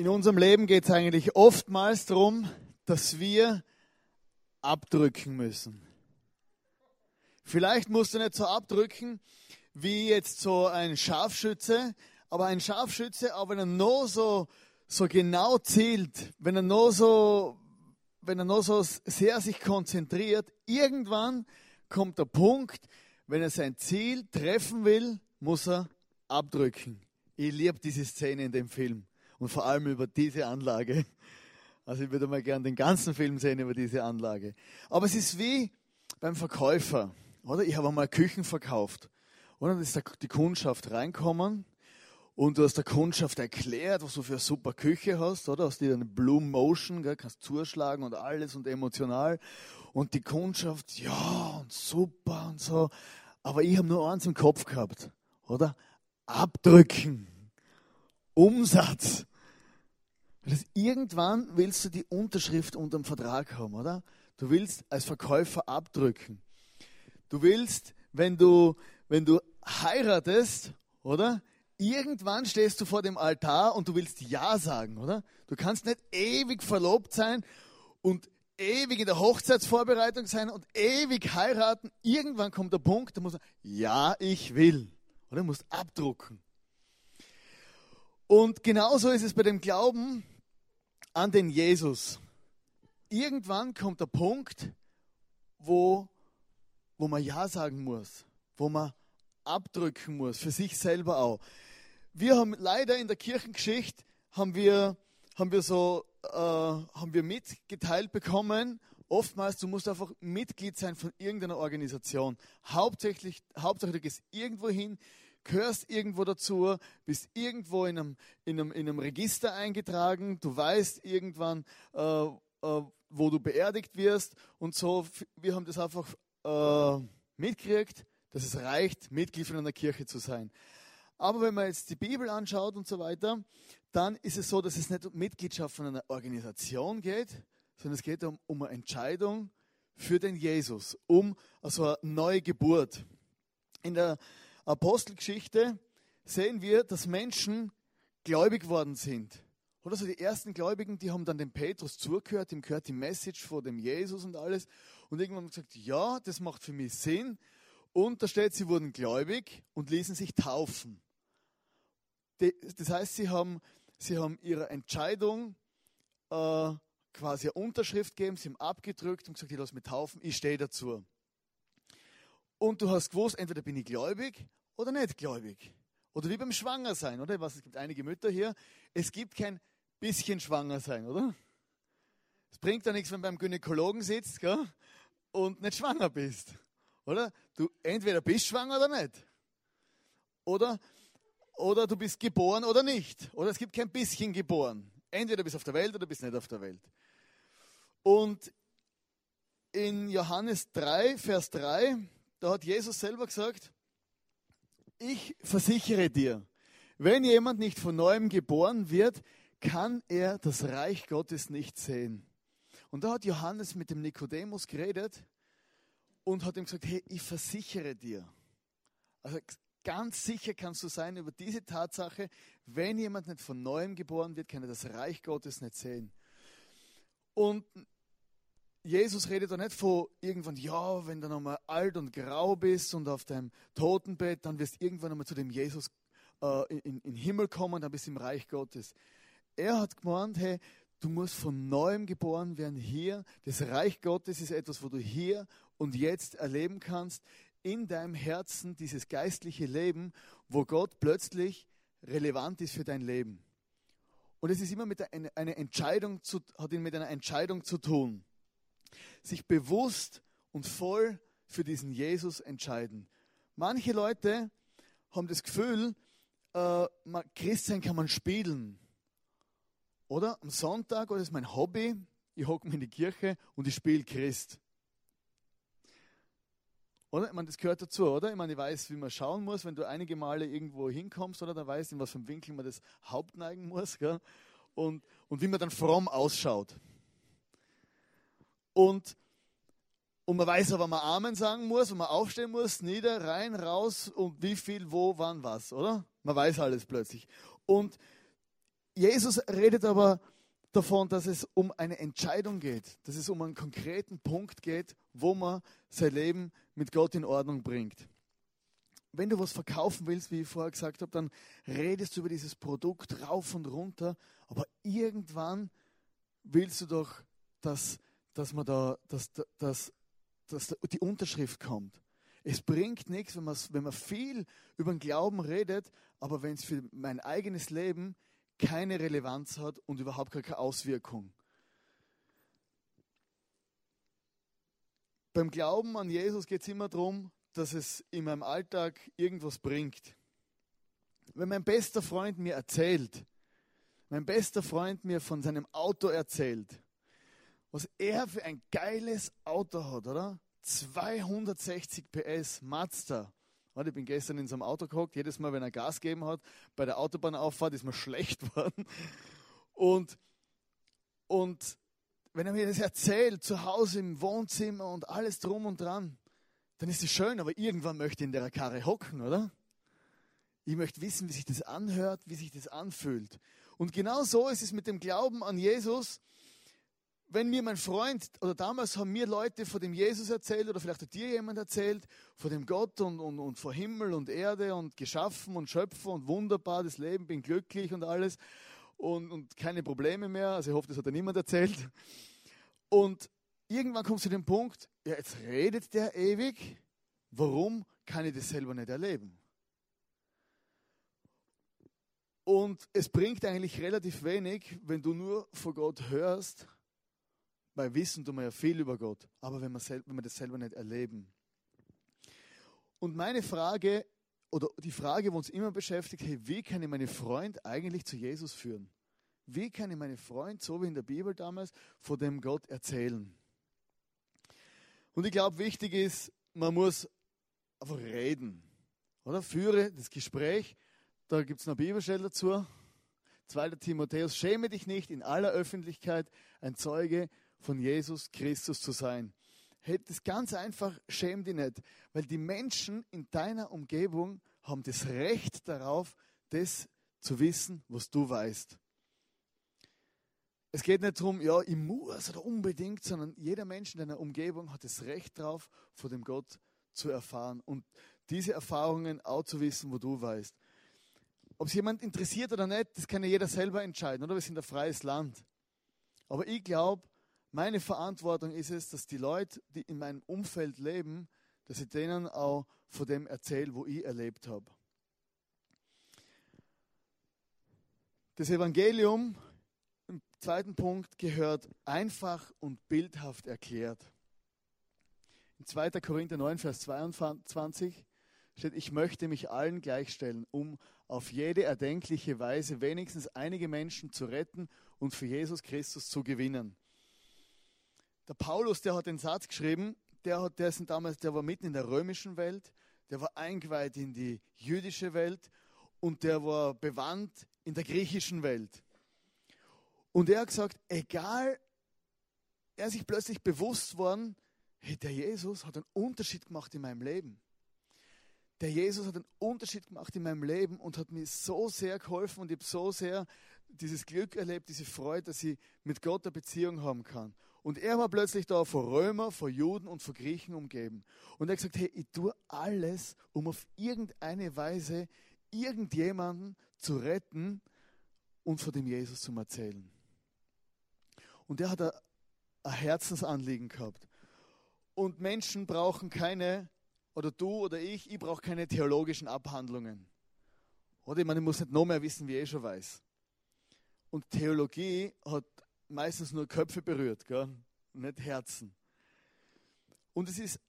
In unserem Leben geht es eigentlich oftmals darum, dass wir abdrücken müssen. Vielleicht musst du nicht so abdrücken wie jetzt so ein Scharfschütze, aber ein Scharfschütze, aber wenn er nur so, so genau zielt, wenn er nur so, wenn er nur so sehr sich konzentriert, irgendwann kommt der Punkt, wenn er sein Ziel treffen will, muss er abdrücken. Ich liebe diese Szene in dem Film und vor allem über diese Anlage. Also ich würde mal gerne den ganzen Film sehen über diese Anlage. Aber es ist wie beim Verkäufer, oder? Ich habe einmal Küchen verkauft. Und dann ist die Kundschaft reinkommen und du hast der Kundschaft erklärt, was du für eine super Küche hast, oder? Hast dir eine Blue Motion, gell? kannst zuschlagen und alles und emotional. Und die Kundschaft, ja, und super und so. Aber ich habe nur eins im Kopf gehabt, oder? Abdrücken. Umsatz. Das irgendwann willst du die Unterschrift unter dem Vertrag haben, oder? Du willst als Verkäufer abdrücken. Du willst, wenn du, wenn du heiratest, oder? Irgendwann stehst du vor dem Altar und du willst Ja sagen, oder? Du kannst nicht ewig verlobt sein und ewig in der Hochzeitsvorbereitung sein und ewig heiraten. Irgendwann kommt der Punkt, da muss man, ja, ich will. Oder? Du musst abdrucken. Und genauso ist es bei dem Glauben an den Jesus. Irgendwann kommt der Punkt, wo, wo man Ja sagen muss, wo man abdrücken muss, für sich selber auch. Wir haben leider in der Kirchengeschichte, haben wir, haben wir so, äh, haben wir mitgeteilt bekommen, oftmals, du musst einfach Mitglied sein von irgendeiner Organisation. Hauptsächlich, hauptsächlich ist irgendwo hin, gehörst irgendwo dazu, bist irgendwo in einem, in einem, in einem Register eingetragen, du weißt irgendwann, äh, äh, wo du beerdigt wirst und so. Wir haben das einfach äh, mitgekriegt, dass es reicht, Mitglied von einer Kirche zu sein. Aber wenn man jetzt die Bibel anschaut und so weiter, dann ist es so, dass es nicht um Mitgliedschaft von einer Organisation geht, sondern es geht um, um eine Entscheidung für den Jesus, um also eine neue Geburt. In der Apostelgeschichte sehen wir, dass Menschen gläubig worden sind. Oder so die ersten Gläubigen, die haben dann dem Petrus zugehört, ihm gehört die Message vor dem Jesus und alles. Und irgendwann haben gesagt, ja, das macht für mich Sinn. Und da steht, sie wurden gläubig und ließen sich taufen. Das heißt, sie haben, sie haben ihre Entscheidung äh, quasi eine Unterschrift gegeben, sie haben abgedrückt und gesagt, ich lasse mich taufen, ich stehe dazu. Und du hast gewusst, entweder bin ich gläubig oder nicht gläubig. Oder wie beim Schwangersein, oder? Was, es gibt einige Mütter hier. Es gibt kein bisschen Schwangersein, oder? Es bringt ja nichts, wenn du beim Gynäkologen sitzt gell? und nicht schwanger bist. Oder? Du entweder bist schwanger oder nicht. Oder, oder du bist geboren oder nicht. Oder es gibt kein bisschen geboren. Entweder bist du auf der Welt oder bist nicht auf der Welt. Und in Johannes 3, Vers 3, da hat Jesus selber gesagt, ich versichere dir, wenn jemand nicht von neuem geboren wird, kann er das Reich Gottes nicht sehen. Und da hat Johannes mit dem Nikodemus geredet und hat ihm gesagt, hey, ich versichere dir. Also ganz sicher kannst du sein über diese Tatsache, wenn jemand nicht von neuem geboren wird, kann er das Reich Gottes nicht sehen. Und Jesus redet da nicht von irgendwann, ja, wenn du nochmal alt und grau bist und auf deinem Totenbett, dann wirst du irgendwann nochmal zu dem Jesus äh, in, den Himmel kommen, dann bist du im Reich Gottes. Er hat gemeint, hey, du musst von neuem geboren werden hier. Das Reich Gottes ist etwas, wo du hier und jetzt erleben kannst, in deinem Herzen dieses geistliche Leben, wo Gott plötzlich relevant ist für dein Leben. Und es ist immer mit einer, eine Entscheidung zu, hat ihn mit einer Entscheidung zu tun sich bewusst und voll für diesen Jesus entscheiden. Manche Leute haben das Gefühl, äh, Christsein kann man spielen. Oder am Sonntag, oder ist mein Hobby, ich hocke mich in die Kirche und ich spiele Christ. Oder? Ich meine, das gehört dazu, oder? Ich meine, ich weiß, wie man schauen muss, wenn du einige Male irgendwo hinkommst, oder? Dann weißt du, in was für einem Winkel man das Haupt neigen muss, gell? Und, und wie man dann fromm ausschaut. Und, und man weiß aber, wann man Amen sagen muss, wann man aufstehen muss, nieder, rein, raus und wie viel, wo, wann, was, oder? Man weiß alles plötzlich. Und Jesus redet aber davon, dass es um eine Entscheidung geht, dass es um einen konkreten Punkt geht, wo man sein Leben mit Gott in Ordnung bringt. Wenn du was verkaufen willst, wie ich vorher gesagt habe, dann redest du über dieses Produkt rauf und runter, aber irgendwann willst du doch, dass, dass, man da, dass, dass, dass die Unterschrift kommt. Es bringt nichts, wenn man, wenn man viel über den Glauben redet, aber wenn es für mein eigenes Leben keine Relevanz hat und überhaupt keine Auswirkung. Beim Glauben an Jesus geht es immer darum, dass es in meinem Alltag irgendwas bringt. Wenn mein bester Freund mir erzählt, mein bester Freund mir von seinem Auto erzählt, was er für ein geiles Auto hat, oder? 260 PS Mazda. Ich bin gestern in so einem Auto gehockt, jedes Mal, wenn er Gas gegeben hat, bei der Autobahnauffahrt ist mir schlecht geworden. Und, und wenn er mir das erzählt, zu Hause im Wohnzimmer und alles drum und dran, dann ist es schön, aber irgendwann möchte ich in der Karre hocken, oder? Ich möchte wissen, wie sich das anhört, wie sich das anfühlt. Und genau so ist es mit dem Glauben an Jesus wenn mir mein Freund, oder damals haben mir Leute von dem Jesus erzählt, oder vielleicht hat dir jemand erzählt, von dem Gott und, und, und vor Himmel und Erde und geschaffen und Schöpfer und wunderbar das Leben, bin glücklich und alles und, und keine Probleme mehr. Also ich hoffe, das hat dir niemand erzählt. Und irgendwann kommst du zu dem Punkt, ja, jetzt redet der ewig, warum kann ich das selber nicht erleben? Und es bringt eigentlich relativ wenig, wenn du nur vor Gott hörst weil wissen tun wir ja viel über Gott, aber wenn wir, wenn wir das selber nicht erleben. Und meine Frage, oder die Frage, die uns immer beschäftigt, hey, wie kann ich meinen Freund eigentlich zu Jesus führen? Wie kann ich meinen Freund, so wie in der Bibel damals, von dem Gott erzählen? Und ich glaube, wichtig ist, man muss einfach reden. Oder? Führe das Gespräch. Da gibt es noch Bibelstelle dazu. 2. Timotheus, schäme dich nicht in aller Öffentlichkeit ein Zeuge von Jesus Christus zu sein. Hey, das ganz einfach, schäm dich nicht, weil die Menschen in deiner Umgebung haben das Recht darauf, das zu wissen, was du weißt. Es geht nicht darum, ja, ich muss oder unbedingt, sondern jeder Mensch in deiner Umgebung hat das Recht darauf, von dem Gott zu erfahren und diese Erfahrungen auch zu wissen, wo du weißt. Ob es jemand interessiert oder nicht, das kann ja jeder selber entscheiden, oder? Wir sind ein freies Land. Aber ich glaube, meine Verantwortung ist es, dass die Leute, die in meinem Umfeld leben, dass ich denen auch von dem erzähle, wo ich erlebt habe. Das Evangelium im zweiten Punkt gehört einfach und bildhaft erklärt. In 2. Korinther 9, Vers 22 steht, ich möchte mich allen gleichstellen, um auf jede erdenkliche Weise wenigstens einige Menschen zu retten und für Jesus Christus zu gewinnen. Der Paulus, der hat den Satz geschrieben, der, hat, der, damals, der war mitten in der römischen Welt, der war eingeweiht in die jüdische Welt und der war bewandt in der griechischen Welt. Und er hat gesagt, egal, er ist sich plötzlich bewusst worden, hey, der Jesus hat einen Unterschied gemacht in meinem Leben. Der Jesus hat einen Unterschied gemacht in meinem Leben und hat mir so sehr geholfen und ich habe so sehr dieses Glück erlebt, diese Freude, dass ich mit Gott eine Beziehung haben kann. Und er war plötzlich da vor Römer, vor Juden und vor Griechen umgeben. Und er hat gesagt, hey, ich tue alles, um auf irgendeine Weise irgendjemanden zu retten und von dem Jesus zu erzählen. Und er hat ein Herzensanliegen gehabt. Und Menschen brauchen keine, oder du oder ich, ich brauche keine theologischen Abhandlungen. Oder ich meine, ich muss nicht noch mehr wissen, wie ich schon weiß. Und Theologie hat meistens nur Köpfe berührt, gell? nicht Herzen. Und es ist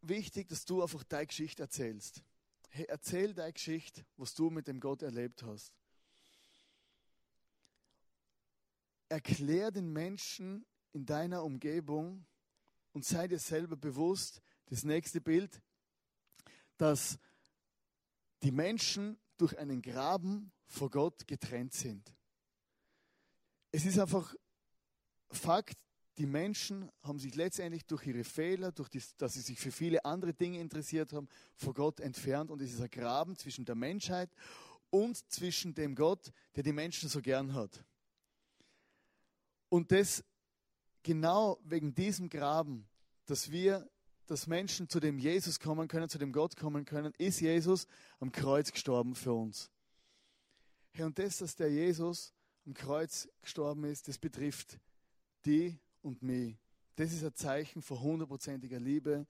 wichtig, dass du einfach deine Geschichte erzählst. Hey, erzähl deine Geschichte, was du mit dem Gott erlebt hast. Erklär den Menschen in deiner Umgebung und sei dir selber bewusst, das nächste Bild, dass die Menschen durch einen Graben vor Gott getrennt sind es ist einfach Fakt, die Menschen haben sich letztendlich durch ihre Fehler, durch die, dass sie sich für viele andere Dinge interessiert haben, vor Gott entfernt und es ist ein Graben zwischen der Menschheit und zwischen dem Gott, der die Menschen so gern hat. Und das genau wegen diesem Graben, dass wir, dass Menschen zu dem Jesus kommen können, zu dem Gott kommen können, ist Jesus am Kreuz gestorben für uns. Hey, und das, dass der Jesus am Kreuz gestorben ist, das betrifft die und mich. Das ist ein Zeichen von hundertprozentiger Liebe.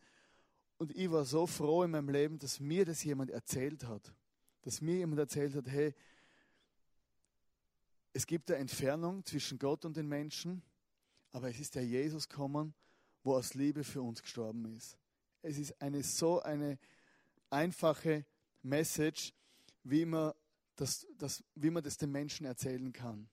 Und ich war so froh in meinem Leben, dass mir das jemand erzählt hat. Dass mir jemand erzählt hat, hey, es gibt eine Entfernung zwischen Gott und den Menschen, aber es ist der Jesus gekommen, wo aus Liebe für uns gestorben ist. Es ist eine so eine einfache Message, wie man das, das, wie man das den Menschen erzählen kann.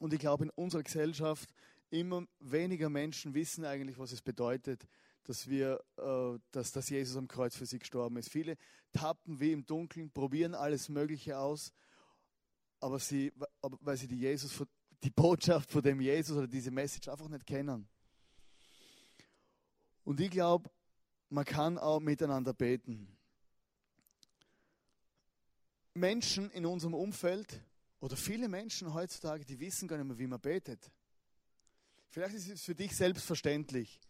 Und ich glaube, in unserer Gesellschaft immer weniger Menschen wissen eigentlich, was es bedeutet, dass wir, äh, dass, dass Jesus am Kreuz für sie gestorben ist. Viele tappen wie im Dunkeln, probieren alles Mögliche aus, aber sie, weil sie die Jesus, die Botschaft von dem Jesus oder diese Message einfach nicht kennen. Und ich glaube, man kann auch miteinander beten. Menschen in unserem Umfeld oder viele Menschen heutzutage, die wissen gar nicht mehr, wie man betet. Vielleicht ist es für dich selbstverständlich.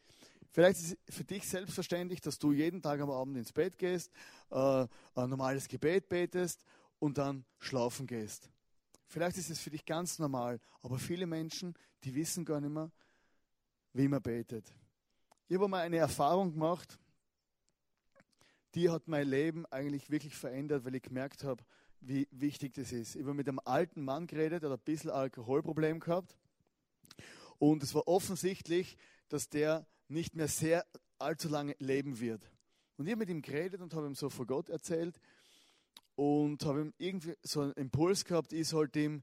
Vielleicht ist es für dich selbstverständlich, dass du jeden Tag am Abend ins Bett gehst, äh, ein normales Gebet betest und dann schlafen gehst. Vielleicht ist es für dich ganz normal, aber viele Menschen, die wissen gar nicht mehr, wie man betet. Ich habe mal eine Erfahrung gemacht, die hat mein Leben eigentlich wirklich verändert, weil ich gemerkt habe, wie wichtig das ist. Ich habe mit einem alten Mann geredet, der hat ein bisschen Alkoholproblem gehabt. Und es war offensichtlich, dass der nicht mehr sehr allzu lange leben wird. Und ich habe mit ihm geredet und habe ihm so vor Gott erzählt und habe ihm irgendwie so einen Impuls gehabt, ich sollte ihm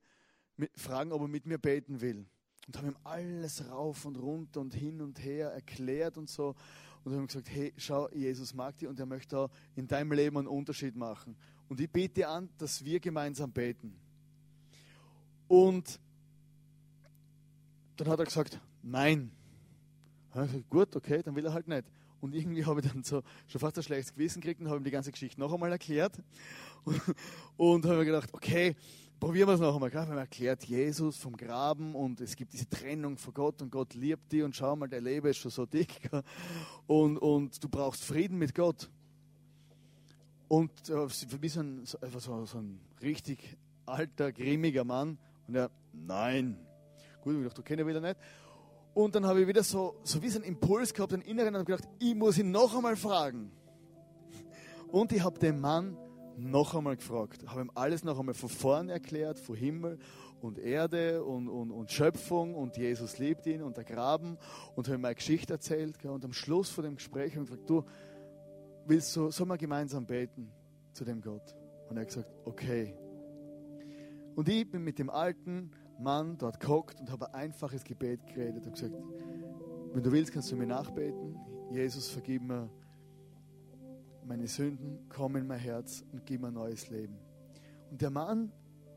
fragen, ob er mit mir beten will. Und habe ihm alles rauf und runter und hin und her erklärt und so. Und habe ihm gesagt, hey, schau, Jesus mag dich und er möchte in deinem Leben einen Unterschied machen. Und ich biete an, dass wir gemeinsam beten. Und dann hat er gesagt, nein. Gesagt, Gut, okay, dann will er halt nicht. Und irgendwie habe ich dann so schon fast ein schlechtes Gewissen gekriegt und habe ihm die ganze Geschichte noch einmal erklärt. Und, und habe mir gedacht, okay, probieren wir es noch einmal. Habe mir erklärt, Jesus vom Graben und es gibt diese Trennung von Gott und Gott liebt dich und schau mal, der Leben ist schon so dick. Und, und du brauchst Frieden mit Gott. Und äh, für mich so ein, so, so, so ein richtig alter, grimmiger Mann. Und er, nein. Gut, ich dachte, du kennst ihn wieder nicht. Und dann habe ich wieder so, so wie so einen Impuls gehabt, einen inneren, und gedacht, ich muss ihn noch einmal fragen. Und ich habe den Mann noch einmal gefragt, habe ihm alles noch einmal von vorn erklärt, von Himmel und Erde und, und, und Schöpfung und Jesus liebt ihn und der Graben und habe ihm meine Geschichte erzählt. Und am Schluss von dem Gespräch habe ich gesagt, du, willst du, sollen wir gemeinsam beten zu dem Gott? Und er hat gesagt, okay. Und ich bin mit dem alten Mann dort gehockt und habe ein einfaches Gebet geredet. und gesagt, wenn du willst, kannst du mir nachbeten. Jesus, vergib mir meine Sünden, komm in mein Herz und gib mir ein neues Leben. Und der Mann,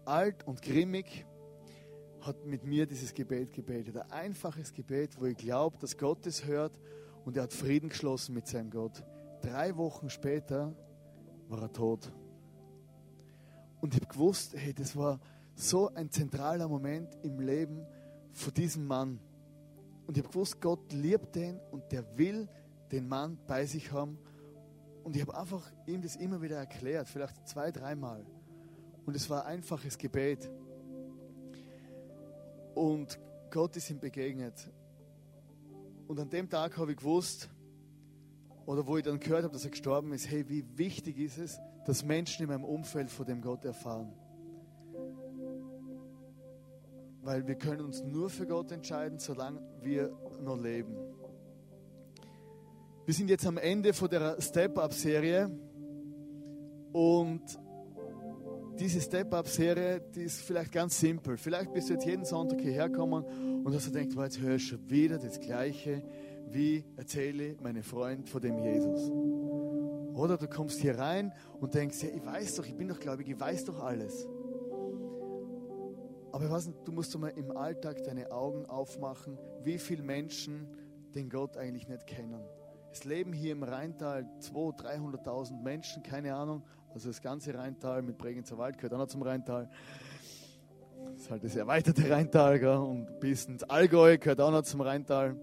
alt und grimmig, hat mit mir dieses Gebet gebetet. Ein einfaches Gebet, wo ich glaube, dass Gott es hört und er hat Frieden geschlossen mit seinem Gott. Drei Wochen später war er tot. Und ich habe gewusst, hey, das war so ein zentraler Moment im Leben von diesem Mann. Und ich habe gewusst, Gott liebt den und der will den Mann bei sich haben. Und ich habe einfach ihm das immer wieder erklärt, vielleicht zwei, dreimal. Und es war ein einfaches Gebet. Und Gott ist ihm begegnet. Und an dem Tag habe ich gewusst, oder wo ich dann gehört habe, dass er gestorben ist, hey, wie wichtig ist es, dass Menschen in meinem Umfeld von dem Gott erfahren. Weil wir können uns nur für Gott entscheiden, solange wir noch leben. Wir sind jetzt am Ende von der Step-Up-Serie und diese Step-Up-Serie, die ist vielleicht ganz simpel. Vielleicht bist du jetzt jeden Sonntag hierher gekommen und hast du gedacht, jetzt höre ich schon wieder das Gleiche, wie erzähle meine Freund von dem Jesus. Oder du kommst hier rein und denkst, ja, ich weiß doch, ich bin doch gläubig, ich weiß doch alles. Aber was, du musst mal im Alltag deine Augen aufmachen, wie viele Menschen den Gott eigentlich nicht kennen. Es leben hier im Rheintal 200.000, 300.000 Menschen, keine Ahnung. Also das ganze Rheintal mit Bregenzer Wald gehört auch noch zum Rheintal. Das ist halt das erweiterte Rheintal gell? und bis ins Allgäu gehört auch noch zum Rheintal.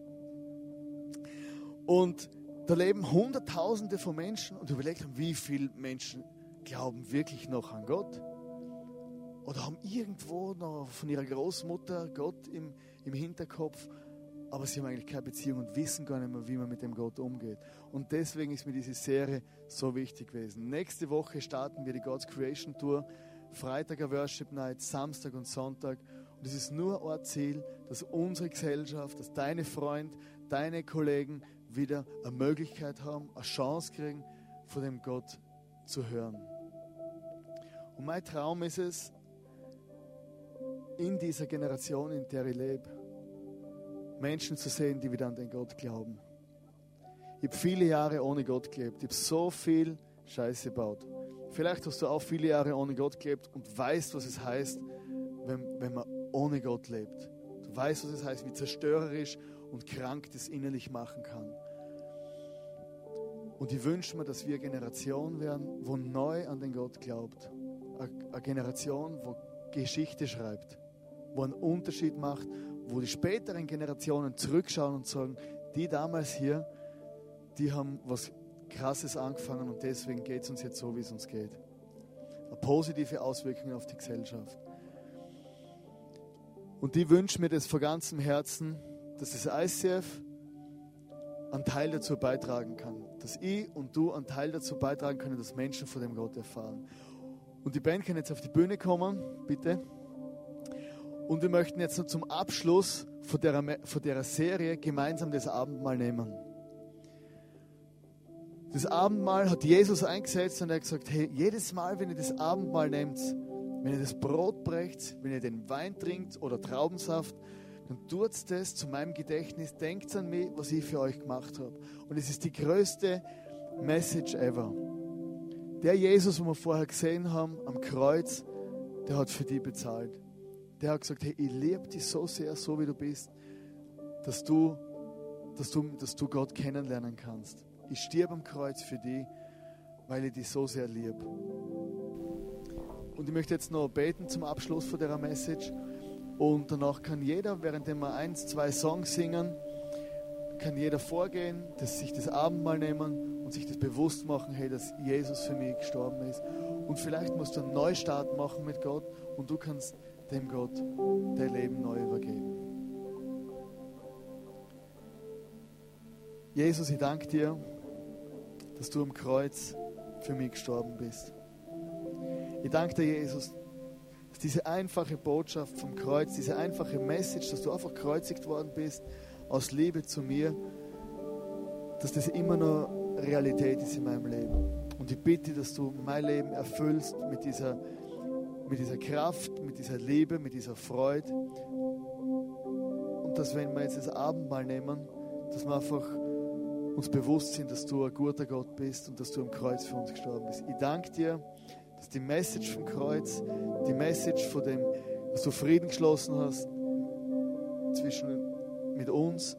Und da leben Hunderttausende von Menschen und überlegt, wie viele Menschen glauben wirklich noch an Gott? Oder haben irgendwo noch von ihrer Großmutter Gott im, im Hinterkopf, aber sie haben eigentlich keine Beziehung und wissen gar nicht mehr, wie man mit dem Gott umgeht. Und deswegen ist mir diese Serie so wichtig gewesen. Nächste Woche starten wir die God's Creation Tour. Freitag eine Worship Night, Samstag und Sonntag. Und es ist nur ein Ziel, dass unsere Gesellschaft, dass deine Freunde, deine Kollegen wieder eine Möglichkeit haben, eine Chance kriegen, von dem Gott zu hören. Und mein Traum ist es, in dieser Generation, in der ich lebe, Menschen zu sehen, die wieder an den Gott glauben. Ich habe viele Jahre ohne Gott gelebt. Ich habe so viel Scheiße gebaut. Vielleicht hast du auch viele Jahre ohne Gott gelebt und weißt, was es heißt, wenn, wenn man ohne Gott lebt. Du weißt, was es heißt, wie zerstörerisch und krank das innerlich machen kann. Und ich wünsche mir, dass wir eine Generation werden, wo neu an den Gott glaubt. Eine Generation, wo Geschichte schreibt, wo einen Unterschied macht, wo die späteren Generationen zurückschauen und sagen, die damals hier, die haben was Krasses angefangen und deswegen geht es uns jetzt so, wie es uns geht. Eine positive Auswirkung auf die Gesellschaft. Und die wünschen mir das von ganzem Herzen, dass das ICF einen Teil dazu beitragen kann. Dass ich und du einen Teil dazu beitragen können, dass Menschen von dem Gott erfahren. Und die Band kann jetzt auf die Bühne kommen, bitte. Und wir möchten jetzt noch zum Abschluss von der, von der Serie gemeinsam das Abendmahl nehmen. Das Abendmahl hat Jesus eingesetzt und er hat gesagt, hey, jedes Mal, wenn ihr das Abendmahl nehmt, wenn ihr das Brot brecht, wenn ihr den Wein trinkt oder Traubensaft, dann tut das zu meinem Gedächtnis, denkt an mich, was ich für euch gemacht habe. Und es ist die größte Message ever. Der Jesus, den wir vorher gesehen haben am Kreuz, der hat für dich bezahlt. Der hat gesagt, hey, ich liebe dich so sehr, so wie du bist, dass du, dass du, dass du Gott kennenlernen kannst. Ich stirb am Kreuz für dich, weil ich dich so sehr liebe. Und ich möchte jetzt noch beten zum Abschluss von der Message. Und danach kann jeder, während wir eins, zwei Songs singen, kann jeder vorgehen, dass sich das Abendmahl nehmen und sich das bewusst machen, hey, dass Jesus für mich gestorben ist. Und vielleicht musst du einen Neustart machen mit Gott und du kannst dem Gott dein Leben neu übergeben. Jesus, ich danke dir, dass du am Kreuz für mich gestorben bist. Ich danke dir, Jesus, dass diese einfache Botschaft vom Kreuz, diese einfache Message, dass du einfach kreuzigt worden bist, aus Liebe zu mir, dass das immer noch Realität ist in meinem Leben. Und ich bitte, dass du mein Leben erfüllst mit dieser, mit dieser Kraft, mit dieser Liebe, mit dieser Freude. Und dass, wenn wir jetzt das Abendmahl nehmen, dass wir einfach uns bewusst sind, dass du ein guter Gott bist und dass du am Kreuz für uns gestorben bist. Ich danke dir, dass die Message vom Kreuz, die Message von dem, dass du Frieden geschlossen hast zwischen mit uns,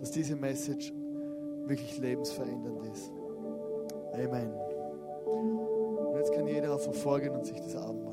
dass diese Message wirklich lebensverändernd ist. Amen. Und jetzt kann jeder auf vorgehen und sich das Abend